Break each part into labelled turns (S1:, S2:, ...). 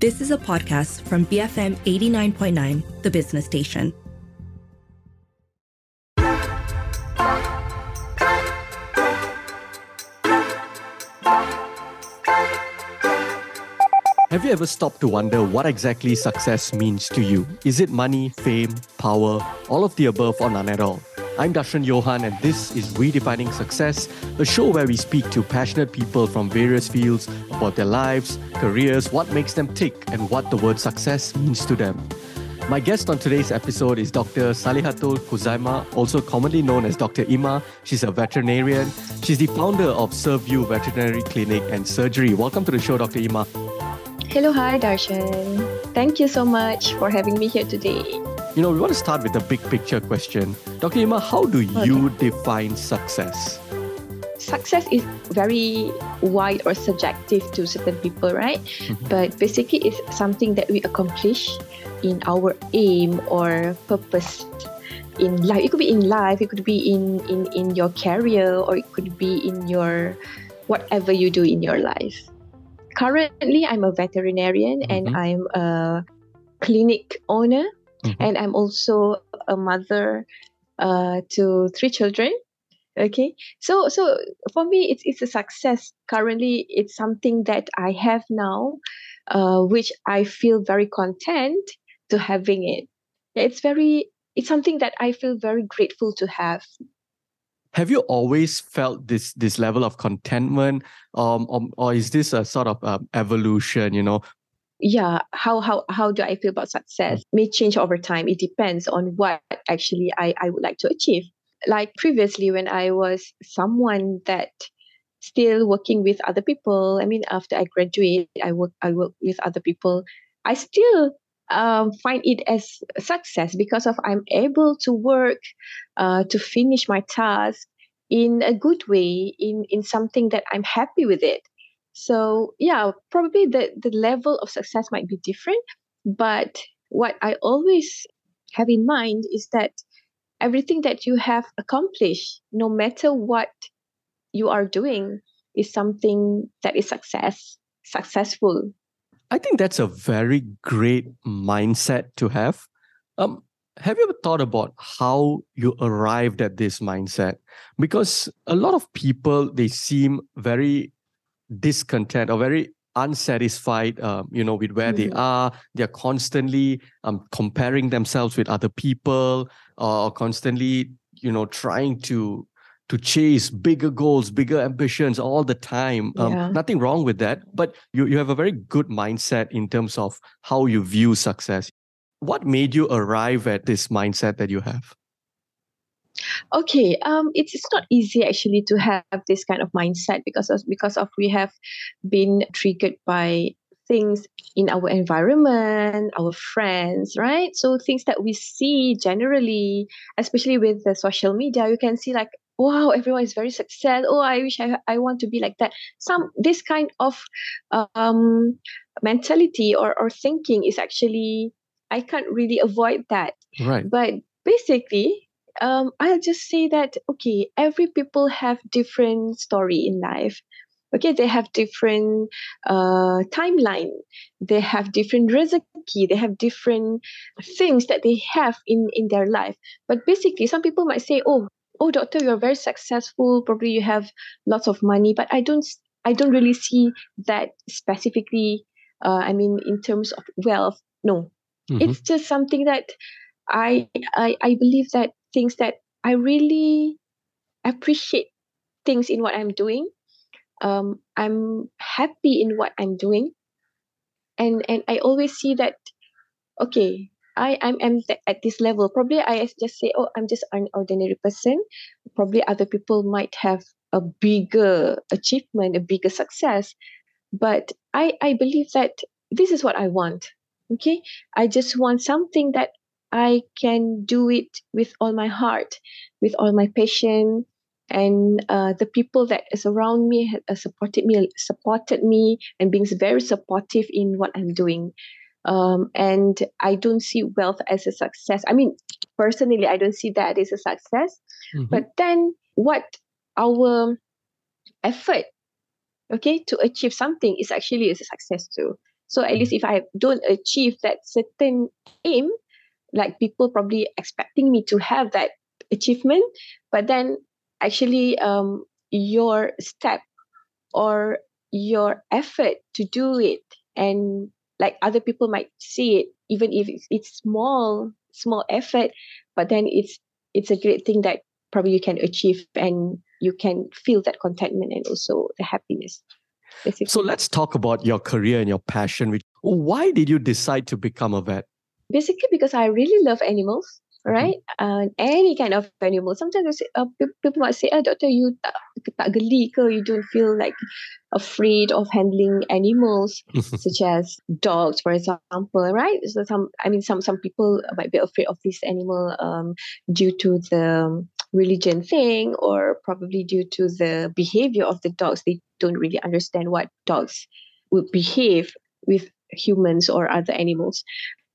S1: This is a podcast from BFM 89.9, the business station.
S2: Have you ever stopped to wonder what exactly success means to you? Is it money, fame, power, all of the above, or none at all? I'm Darshan Johan, and this is Redefining Success, a show where we speak to passionate people from various fields about their lives, careers, what makes them tick, and what the word success means to them. My guest on today's episode is Dr. Salehatul Khuzaimah, also commonly known as Dr. Ima. She's a veterinarian. She's the founder of Serveview Veterinary Clinic and Surgery. Welcome to the show, Dr. Ima.
S3: Hello, hi, Darshan. Thank you so much for having me here today.
S2: You know, we want to start with the big picture question. Dr. Ima, how do you okay. define success?
S3: Success is very wide or subjective to certain people, right? Mm-hmm. But basically, it's something that we accomplish in our aim or purpose in life. It could be in life, it could be in, in, in your career, or it could be in your whatever you do in your life currently I'm a veterinarian mm-hmm. and I'm a clinic owner mm-hmm. and I'm also a mother uh, to three children. Okay, so so for me it's it's a success. Currently, it's something that I have now, uh, which I feel very content to having it. It's very it's something that I feel very grateful to have
S2: have you always felt this this level of contentment um, or, or is this a sort of um, evolution you know
S3: yeah how how how do i feel about success may change over time. It depends on what actually i i would like to achieve. Like previously when i was someone that still working with other people i mean after i graduate i work i work with other people i still um, find it as success because of I'm able to work uh, to finish my task in a good way in in something that I'm happy with it. So yeah, probably the the level of success might be different, but what I always have in mind is that everything that you have accomplished, no matter what you are doing, is something that is success successful
S2: I think that's a very great mindset to have. Um, have you ever thought about how you arrived at this mindset? Because a lot of people they seem very discontent or very unsatisfied um, you know with where mm-hmm. they are they're constantly um, comparing themselves with other people or constantly you know trying to to chase bigger goals, bigger ambitions all the time. Um, yeah. Nothing wrong with that, but you, you have a very good mindset in terms of how you view success. What made you arrive at this mindset that you have?
S3: Okay, um, it's, it's not easy actually to have this kind of mindset because of, because of we have been triggered by things in our environment, our friends, right? So things that we see generally, especially with the social media, you can see like wow everyone is very successful. Oh i wish i, I want to be like that. Some this kind of um, mentality or, or thinking is actually i can't really avoid that.
S2: Right.
S3: But basically um, i'll just say that okay every people have different story in life. Okay they have different uh, timeline. They have different recipe they have different things that they have in in their life. But basically some people might say oh oh doctor you're very successful. Probably you have lots of money. But i don't i don't really see that specifically uh, i mean in terms of wealth. No. Mm-hmm. it's just something that I, I i believe that things that i really appreciate things in what i'm doing um, i'm happy in what i'm doing and and i always see that okay I I'm, I'm at this level. Probably I just say, oh, I'm just an ordinary person. Probably other people might have a bigger achievement, a bigger success. But I I believe that this is what I want. Okay, I just want something that I can do it with all my heart, with all my passion, and uh, the people that is around me have uh, supported me, supported me, and being very supportive in what I'm doing um, and I don't see wealth as a success. I mean, personally, I don't see that as a success. Mm-hmm. But then, what our effort, okay, to achieve something is actually a success too. So at least if I don't achieve that certain aim, like people probably expecting me to have that achievement, but then actually um, your step or your effort to do it and like other people might see it even if it's, small small effort but then it's it's a great thing that probably you can achieve and you can feel that contentment and also the happiness
S2: basically. so let's talk about your career and your passion why did you decide to become a vet
S3: basically because i really love animals Mm-hmm. right? Uh, any kind of animal. Sometimes uh, people might say, oh, doctor, you tak, tak geli ke? You don't feel like afraid of handling animals, such as dogs, for example, right? So some, I mean, some some people might be afraid of this animal um, due to the religion thing, or probably due to the behavior of the dogs. They don't really understand what dogs would behave with humans or other animals.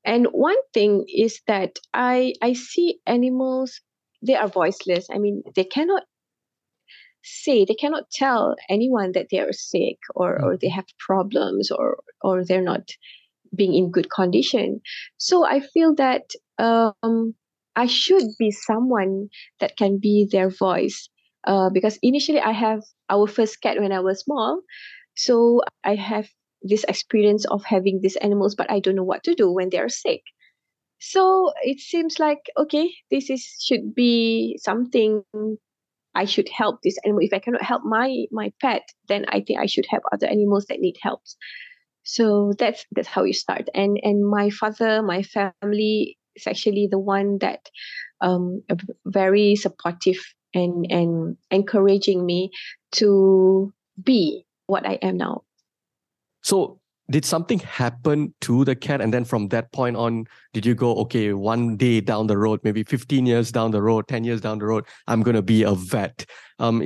S3: And one thing is that I I see animals they are voiceless. I mean they cannot say they cannot tell anyone that they are sick or or they have problems or or they're not being in good condition. So I feel that um, I should be someone that can be their voice. Uh, because initially I have our first cat when I was small, so I have this experience of having these animals, but I don't know what to do when they are sick. So it seems like okay, this is should be something I should help this animal. If I cannot help my my pet, then I think I should help other animals that need help. So that's that's how you start. And and my father, my family is actually the one that um very supportive and and encouraging me to be what I am now.
S2: So did something happen to the cat? And then from that point on, did you go, okay, one day down the road, maybe 15 years down the road, 10 years down the road, I'm going to be a vet? Um,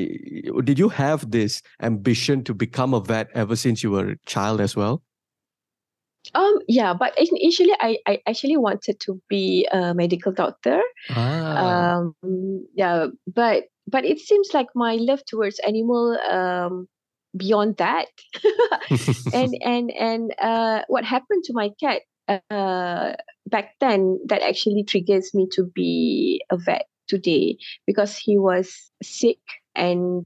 S2: did you have this ambition to become a vet ever since you were a child as well?
S3: Um, yeah, but initially I, I actually wanted to be a medical doctor. Ah. Um, yeah, but but it seems like my love towards animal um beyond that. And and and uh, what happened to my cat uh, back then that actually triggers me to be a vet today because he was sick and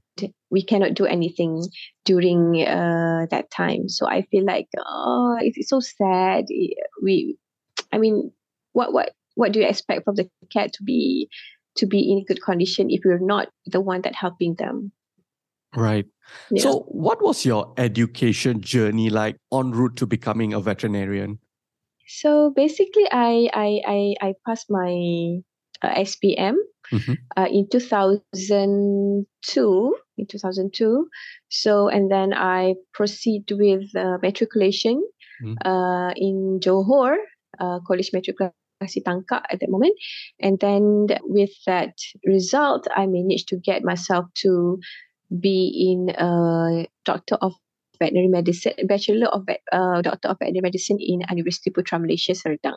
S3: we cannot do anything during uh, that time. So i feel like oh it's so sad. We i mean what what what do you expect from the cat to be to be in good condition if you're not the one that helping them?
S2: Right. Yeah. So, what was your education journey like en route to becoming a veterinarian?
S3: So basically, I I I, I passed my uh, SPM mm-hmm. uh, in two thousand two. In two thousand two, so and then I proceed with uh, matriculation mm. uh, in Johor uh, College Matrikulasi Tangkak at that moment, and then with that result, I managed to get myself to be in a doctor of veterinary medicine, bachelor of vet, uh, doctor of veterinary medicine in University Putra Malaysia Serdang.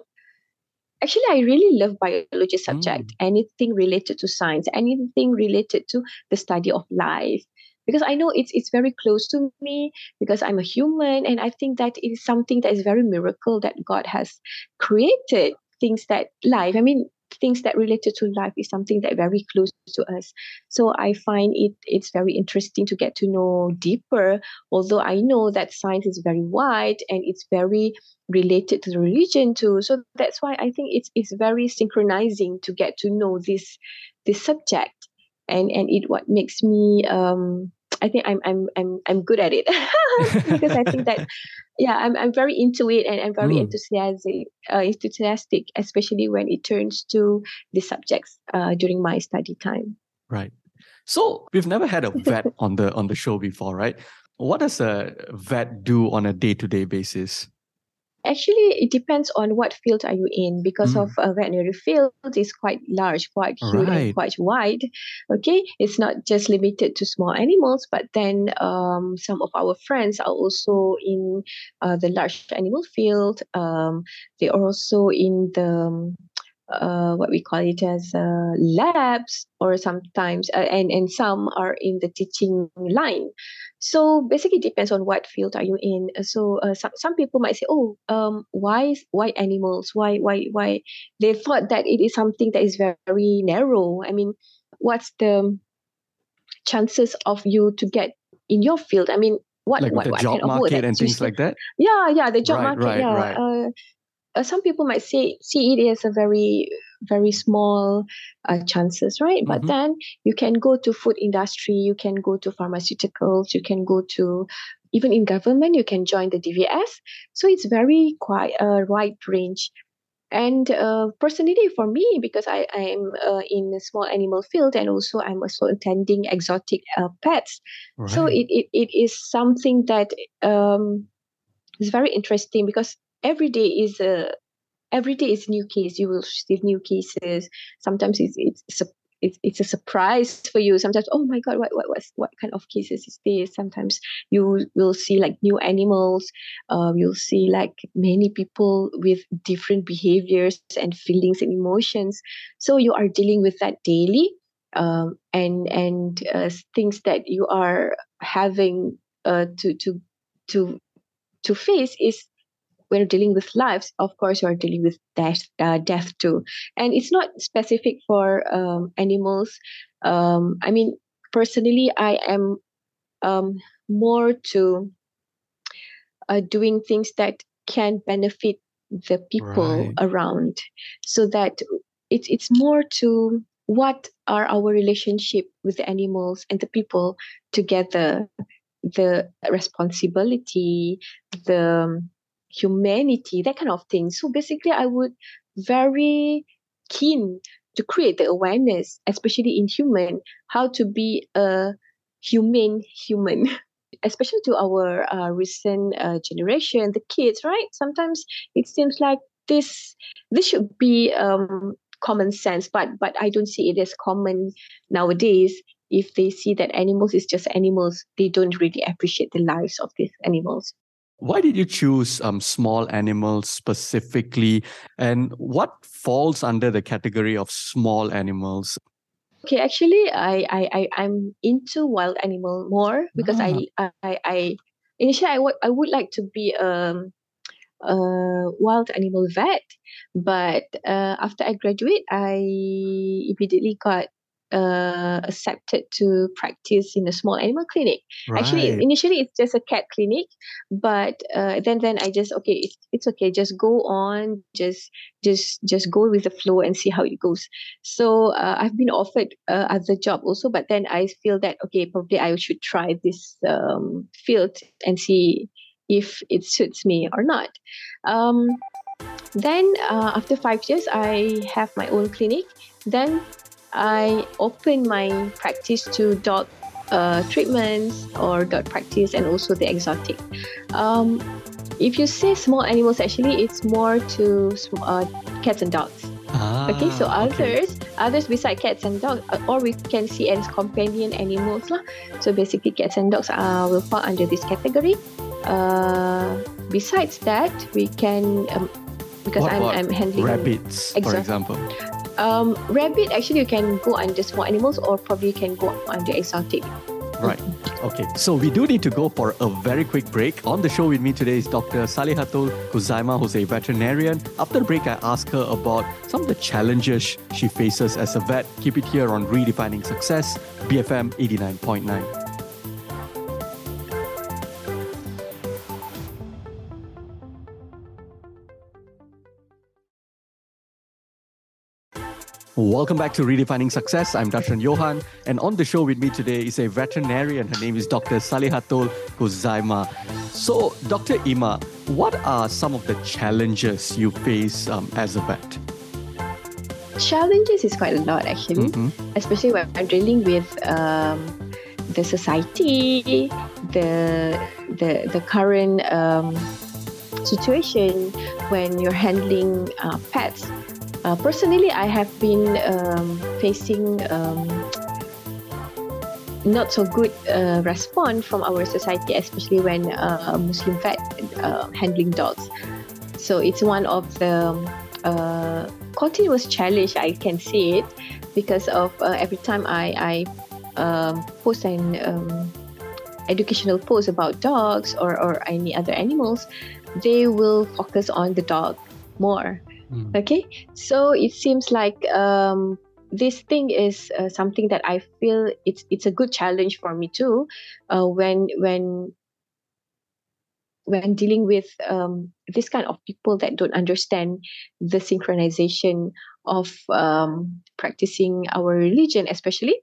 S3: Actually, I really love biology subject. Mm. Anything related to science, anything related to the study of life, because I know it's it's very close to me because I'm a human, and I think that it is something that is very miracle that God has created things that life. I mean, things that related to life is something that very close to us. So i find it it's very interesting to get to know deeper although i know that science is very wide and it's very related to the religion too. So that's why i think it's it's very synchronizing to get to know this this subject and and it what makes me um I think I'm I'm I'm I'm good at it because I think that yeah I'm I'm very into it and I'm very mm. enthusiastic uh, enthusiastic especially when it turns to the subjects uh, during my study time.
S2: Right. So we've never had a vet on the on the show before, right? What does a vet do on a day to day basis?
S3: Actually, it depends on what field are you in because mm. of a veterinary field is quite large, quite huge, right. and quite wide. Okay, it's not just limited to small animals, but then um, some of our friends are also in uh, the large animal field. Um, they are also in the uh, what we call it as uh, labs or sometimes uh, and and some are in the teaching line. So basically it depends on what field are you in. So uh, some, some people might say oh um why why animals? Why why why? They thought that it is something that is very, very narrow. I mean what's the chances of you to get in your field? I mean what
S2: like
S3: what,
S2: the
S3: what
S2: job market and things like that?
S3: Yeah yeah the job
S2: Right,
S3: market
S2: right,
S3: yeah
S2: right.
S3: Uh, some people might say see it as a very very small uh, chances right? But
S2: Mhm.
S3: then you can go to food industry you can go to pharmaceuticals you can go to even in government you can join the dvs so it's very quite a wide range. And uh, personally for me because i i am uh, in a small animal field and also i'm also attending exotic uh, pets. So it, it, it is something that um, is very interesting because every day is a every day is new case. You will receive new cases. Sometimes it's it's a, it's, it's a surprise for you. Sometimes, oh my god, what what what's, what kind of cases is this? Sometimes you will see like new animals. Um, you'll see like many people with different behaviors and feelings and emotions. So you are dealing with that daily, um, and and uh, things that you are having uh, to to to to face is when you're dealing with lives of course you are dealing with death uh, death too. And it's not specific for um, animals. Um, i mean personally i am um, more to uh, doing things that can benefit the people
S2: Right.
S3: around. So that it's it's more to what are our relationship with the animals and the people together. The responsibility the um, humanity that kind of thing. So basically i would very keen to create the awareness especially in human how to be a humane human. Especially to our uh, recent uh, generation the kids right? Sometimes it seems like this this should be um, common sense but but i don't see it as common nowadays. If they see that animals is just animals they don't really appreciate the lives of these animals
S2: Why did you choose um, small animals specifically? And what falls under the category of small animals?
S3: Okay, actually, I I I I'm into wild animal more because I
S2: Ah.
S3: I I initially I would I would like to be um a wild animal vet, but uh, after I graduate, I immediately got uh accepted to practice in a small animal clinic. Actually, initially it's just a cat clinic, but uh, then then I just okay, it's it's okay, just go on, just just just go with the flow and see how it goes. So uh, I've been offered uh, other job also, but then I feel that okay, probably I should try this um, field and see if it suits me or not. Um, then uh, after five years, I have my own clinic. Then I open my practice to dog uh, treatments or dog practice and also the exotic. Um, if you say small animals, actually, it's more to uh, cats and dogs. Okay, so
S2: Ah, okay.
S3: others, others beside cats and dogs, uh, or we can see as companion animals lah. So basically, cats and dogs are will fall under this category. Uh, besides that, we can um, because
S2: What
S3: I'm I'm handling
S2: Rabbits, for example.
S3: Um rabbit. Actually, you can go under small animals, or probably you can go under exotic.
S2: Right. Okay. So we do need to go for a very quick break. On the show with me today is Dr. Salehatul Khuzaimah, who's a veterinarian. After the break, I ask her about some of the challenges she faces as a vet. Keep it here on Redefining Success, BFM 89.9. Welcome back to Redefining Success. I'm Darshan Johan, and on the show with me today is a veterinarian. Her name is Dr. Salehatul Khuzaimah. So, Dr. Ima, what are some of the challenges you face um, as a vet?
S3: Challenges is quite a lot actually.
S2: Mhm.
S3: especially when I'm dealing with um, the society, the the the current um, situation when you're handling uh, pets. Uh, personally, I have been um, facing um, not so good uh, response from our society, especially when uh, Muslim vet uh, handling dogs. So it's one of the uh, continuous challenge. I can see it because of uh, every time I I um, post an um, educational post about dogs or or any other animals, they will focus on the dog more. Mm. Okay, so it seems like um, this thing is uh, something that I feel it's it's a good challenge for me too. Uh, when when when dealing with um, this kind of people that don't understand the synchronization of um, practicing our religion, especially,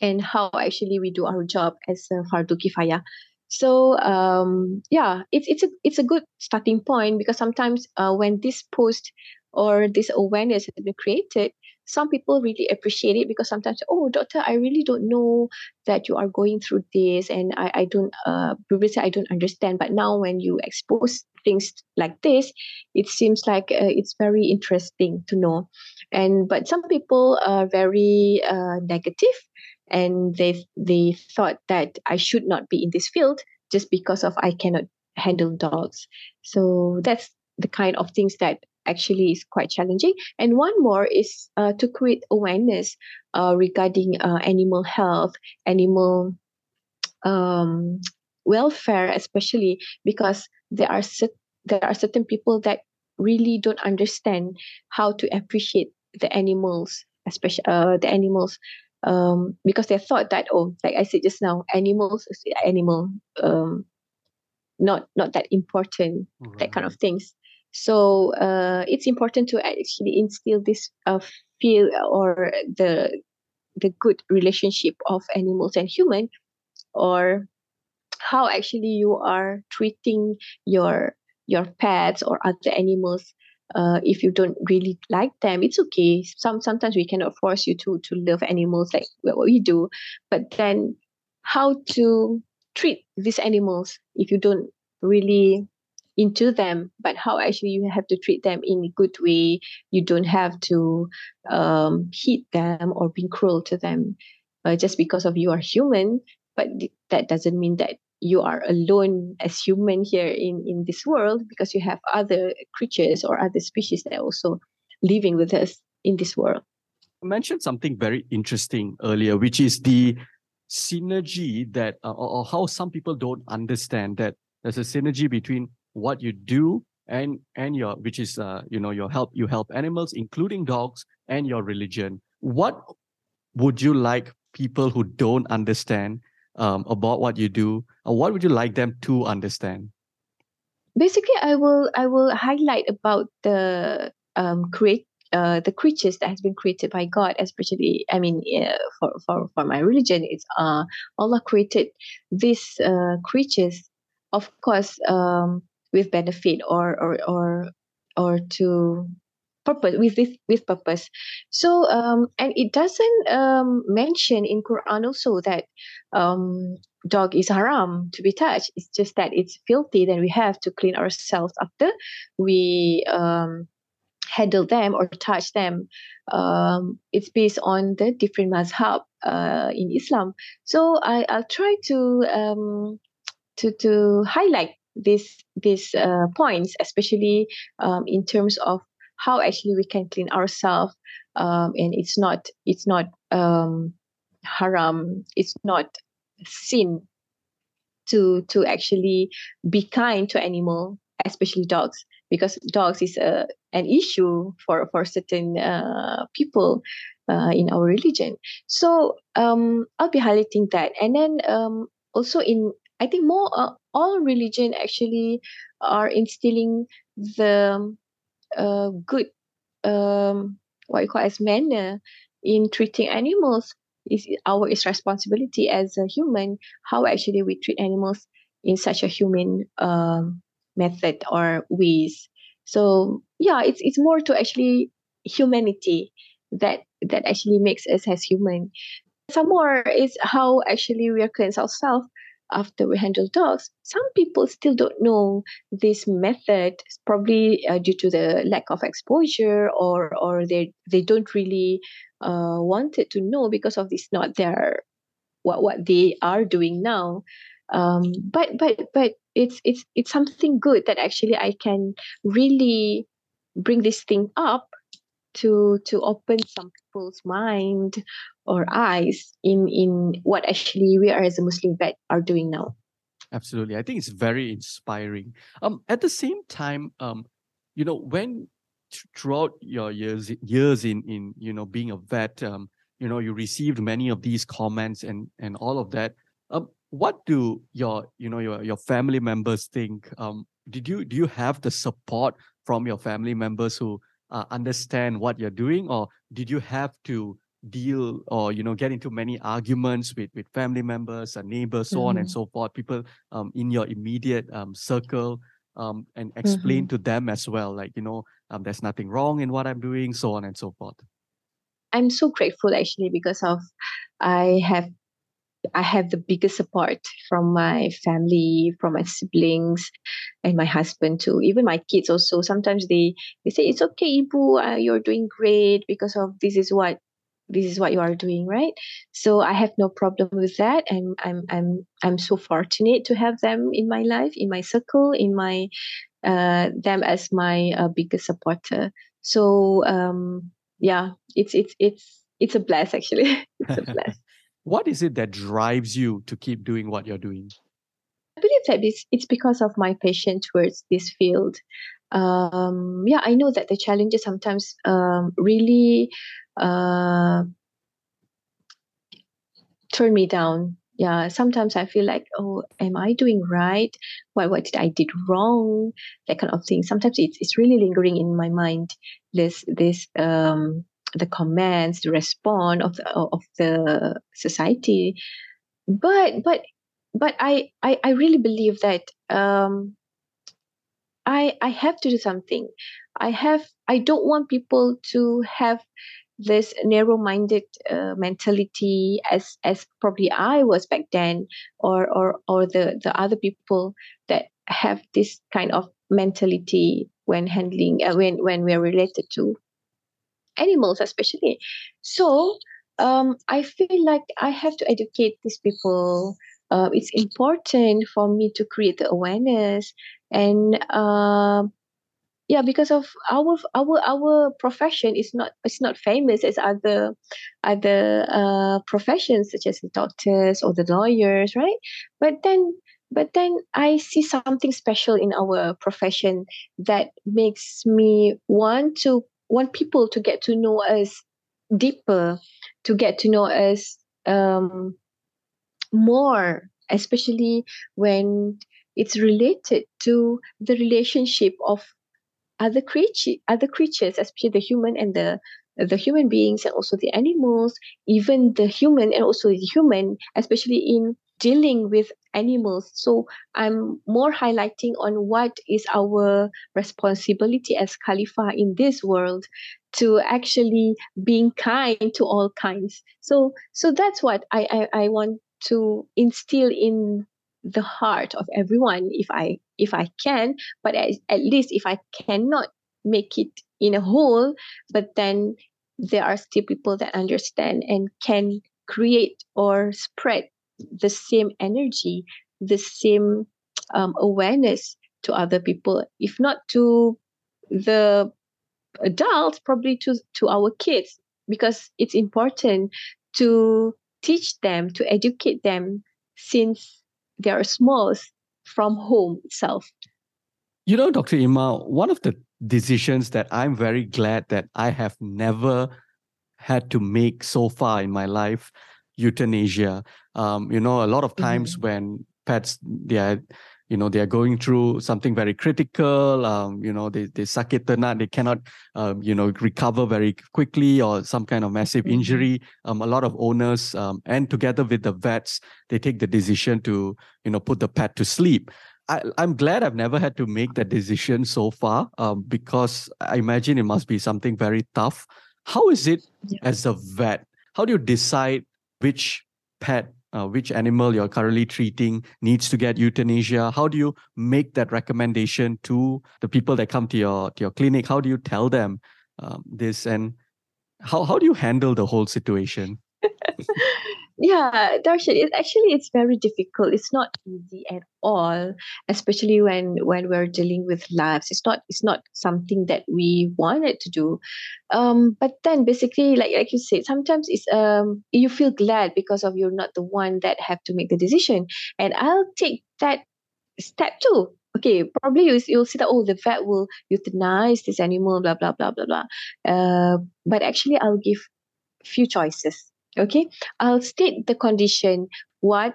S3: and how actually we do our job as a fardu kifaya. So um, yeah, it's it's a it's a good starting point because sometimes uh, when this post or this awareness has been created, some people really appreciate it because sometimes oh doctor i really don't know that you are going through this and i, I don't uh, previously i don't understand but now when you expose things like this it seems like uh, it's very interesting to know. And but some people are very uh, negative and they they thought that i should not be in this field just because of i cannot handle dogs so that's the kind of things that actually is quite challenging. And one more is uh, to create awareness uh, regarding uh, animal health, animal um, welfare, especially because there are there are certain people that really don't understand how to appreciate the animals, especially uh, the animals. Um, because they thought that oh, like I said just now, animals is animal, um, not not that important, right. that kind of things. So uh, it's important to actually instill this uh, feel or the the good relationship of animals and human, or how actually you are treating your your pets or other animals. Uh, if you don't really like them, it's okay. Some sometimes we cannot force you to to love animals like what we do, but then how to treat these animals if you don't really into them but how actually you have to treat them in a good way? You don't have to um, hit them or be cruel to them uh, just because of you are human. But th- that doesn't mean that you are alone as human here in in this world because you have other creatures or other species that are also living with us in this world.
S2: You mentioned something very interesting earlier which is the synergy that uh, or, or how some people don't understand that there's a synergy between what you do and and your which is uh, you know your help you help animals including dogs and your religion. What would you like people who don't understand um, about what you do what would you like them to understand?
S3: Basically i will i will highlight about the um, create uh, the creatures that has been created by God, especially, I mean, uh, for, for, for my religion, it's uh, Allah created these uh, creatures, of course, um, with benefit or or or or to purpose with this with purpose. So um and it doesn't um mention in quran also that um dog is haram to be touched. It's just that it's filthy then we have to clean ourselves after we um handle them or touch them. Um it's based on the different mazhab uh in islam. So i i'll try to um to to highlight these these uh, points, especially um, in terms of how actually we can clean ourselves, um, and it's not it's not um, haram, it's not sin to to actually be kind to animal, especially dogs, because dogs is a an issue for for certain uh, people. Uh, in our religion, so um, I'll be highlighting that, and then um, also in I think more uh, all religion actually are instilling the uh, good um, what you call as manner in treating animals is our is responsibility as a human how actually we treat animals in such a human um, method or ways. So yeah it's it's more to actually humanity that that actually makes us as human. Some more is how actually we are cleanse ourselves after we handle dogs, some people still don't know this method, probably uh, due to the lack of exposure, or or they they don't really uh, wanted to know because of this not their what what they are doing now. Um, but but but it's it's it's something good that actually I can really bring this thing up to to open some people's mind or eyes in in what actually we are as a Muslim vet are doing now.
S2: Absolutely, I think it's very inspiring. Um, at the same time, um, you know, when throughout your years years in in you know being a vet, um, you know, you received many of these comments and and all of that. Um, what do your you know your your family members think? Um, did you do you have the support from your family members who uh, understand what you're doing, or did you have to deal or you know get into many arguments with with family members and neighbors, so mm-hmm. on and mm-hmm. so forth? People um, in your immediate um, circle. Um, and explain mm-hmm. to them as well, like you know, um, there's nothing wrong in what I'm doing, so on and so forth.
S3: I'm so grateful actually because of I have I have the biggest support from my family, from my siblings, and my husband too. Even my kids also. Sometimes they they say it's okay, Ibu, uh, you're doing great because of this is what this is what you are doing, right? So I have no problem with that, and I'm I'm I'm so fortunate to have them in my life, in my circle, in my uh, them as my uh, biggest supporter. So um, yeah, it's it's it's it's a bless actually. it's a bless.
S2: What is it that drives you to keep doing what you're doing?
S3: I believe that it's, it's because of my passion towards this field. Um, yeah, I know that the challenges sometimes um, really uh, turn me down. Yeah, sometimes I feel like, oh, am I doing right? What what did I did wrong? That kind of thing. Sometimes it's it's really lingering in my mind. This this um the comments, the response of the, of the society. But but but I, I I really believe that um, I I have to do something. I have I don't want people to have this narrow-minded uh, mentality as as probably I was back then, or or or the the other people that have this kind of mentality when handling uh, when when we're related to animals especially. So um, i feel like i have to educate these people. Uh, it's important for me to create the awareness and uh, yeah because of our our our profession is not it's not famous as other other uh, professions such as the doctors or the lawyers right? But then but then i see something special in our profession that makes me want to want people to get to know us deeper, to get to know us um, more, especially when it's related to the relationship of other creature, other creatures, especially the human and the the human beings and also the animals, even the human and also the human, especially in dealing with animals. So I'm more highlighting on what is our responsibility as Khalifa in this world to actually being kind to all kinds. So so that's what I, I, I want to instill in the heart of everyone if I if I can, but at, at least if I cannot make it in a whole, but then there are still people that understand and can create or spread the same energy, the same um, awareness to other people, if not to the adults, probably to, to our kids, because it's important to teach them, to educate them since they are small from home itself.
S2: You know, Dr. Ima, one of the decisions that I'm very glad that I have never had to make so far in my life euthanasia. Um, you know, a lot of times mm-hmm. when pets they are, you know, they are going through something very critical. Um, you know, they they suck it or not, they cannot, um, you know, recover very quickly or some kind of massive mm-hmm. injury. Um, a lot of owners um, and together with the vets, they take the decision to, you know, put the pet to sleep. I, am glad I've never had to make that decision so far um, because I imagine it must be something very tough. How is it yeah. as a vet? How do you decide which pet, uh, which animal you're currently treating needs to get euthanasia? How do you make that recommendation to the people that come to your to your clinic? How do you tell them um, this, and how how do you handle the whole situation?
S3: yeah, Darshan, it actually it's very difficult. It's not easy at all, especially when when we're dealing with lives. It's not it's not something that we wanted to do. Um, but then basically, like like you said, sometimes it's um you feel glad because of you're not the one that have to make the decision. And I'll take that step too. Okay, probably you, you'll see that oh the vet will euthanize this animal, blah blah blah blah blah. Uh, but actually, I'll give few choices okay i'll state the condition. What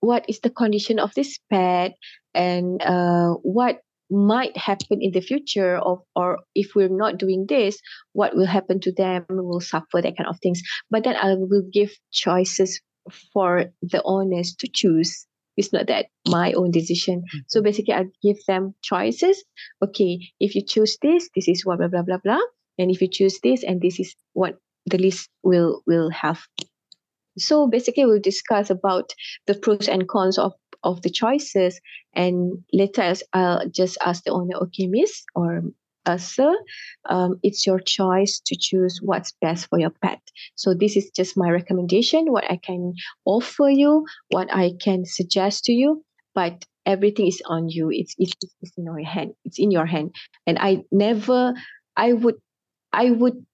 S3: what is the condition of this pet? And uh, what might happen in the future of or if we're not doing this what will happen to them? Will suffer that kind of things. But then i will give choices for the owners to choose. It's not that my own decision. Mm-hmm. so basically i give them choices. Okay if you choose this this is what blah blah blah blah. And if you choose this and this is what the list will will have. So basically we'll discuss about the pros and cons of of the choices and later i'll just ask the owner okay miss or uh, sir um, it's your choice to choose what's best for your pet. So this is just my recommendation what i can offer you what i can suggest to you but everything is on you. It's, it's, it's in your hand it's in your hand. And i never i would i would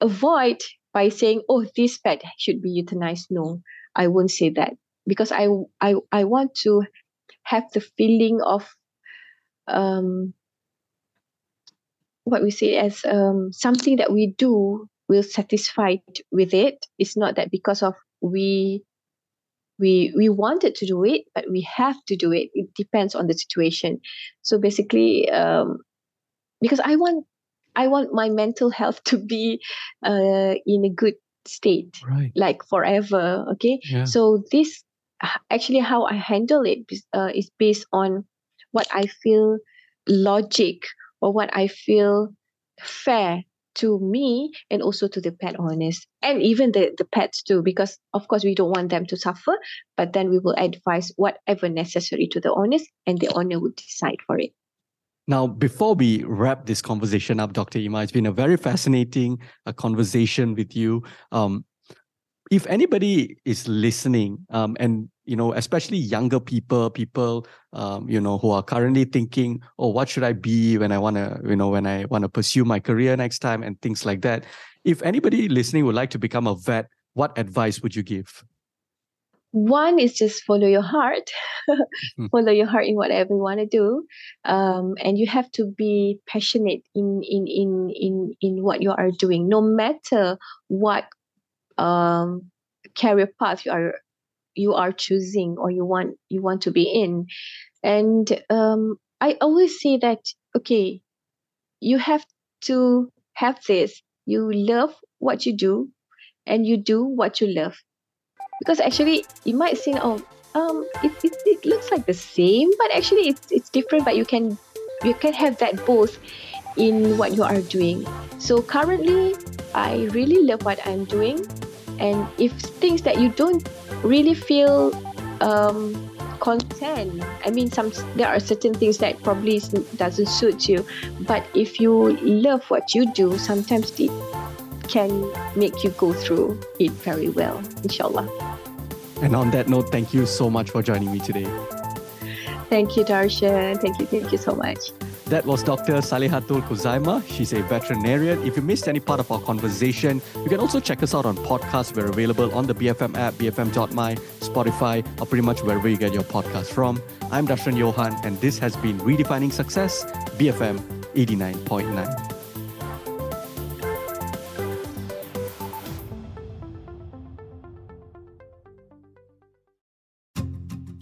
S3: avoid by saying, "Oh, this pet should be euthanized." No, I won't say that because I I I want to have the feeling of um what we say as um something that we do will satisfied with it. It's not that because of we we we wanted to do it, but we have to do it. It depends on the situation. So basically, um, because I want I want my mental health to be uh, in a good state,
S2: right.
S3: like forever. Okay.
S2: Yeah.
S3: So this actually how I handle it uh, is based on what I feel logic or what I feel fair to me and also to the pet owners and even the, the pets too because of course we don't want them to suffer but then we will advise whatever necessary to the owners and the owner would decide for it
S2: now, before we wrap this conversation up, Dr. Ima, it's been a very fascinating uh, conversation with you. Um, if anybody is listening, um, and you know, especially younger people, people, um, you know, who are currently thinking, "Oh, what should I be when I want to, you know, when I want to pursue my career next time," and things like that. If anybody listening would like to become a vet, what advice would you give?
S3: One is just follow your heart mm-hmm. follow your heart in whatever you want to do um, and you have to be passionate in in in in in what you are doing. No matter what um, career path you are you are choosing or you want you want to be in. And um, i always say that okay you have to have this. You love what you do and you do what you love because actually you might seem oh um it, it, it looks like the same but actually it's it's different but you can you can have that both in what you are doing. So currently i really love what i'm doing. And if things that you don't really feel um content i mean some there are certain things that probably doesn't suit you. But if you love what you do sometimes it can make you go through it very well, inshallah.
S2: And on that note, thank you so much for joining me today.
S3: Thank you, Darshan. Thank you, thank you so much.
S2: That was Dr. Salehatul Khuzaimah. She's a veterinarian. If you missed any part of our conversation, you can also check us out on podcasts. We're available on the BFM app, bfm.my, Spotify, or pretty much wherever you get your podcast from. I'm Darshan Johan, and this has been Redefining Success, BFM 89.9.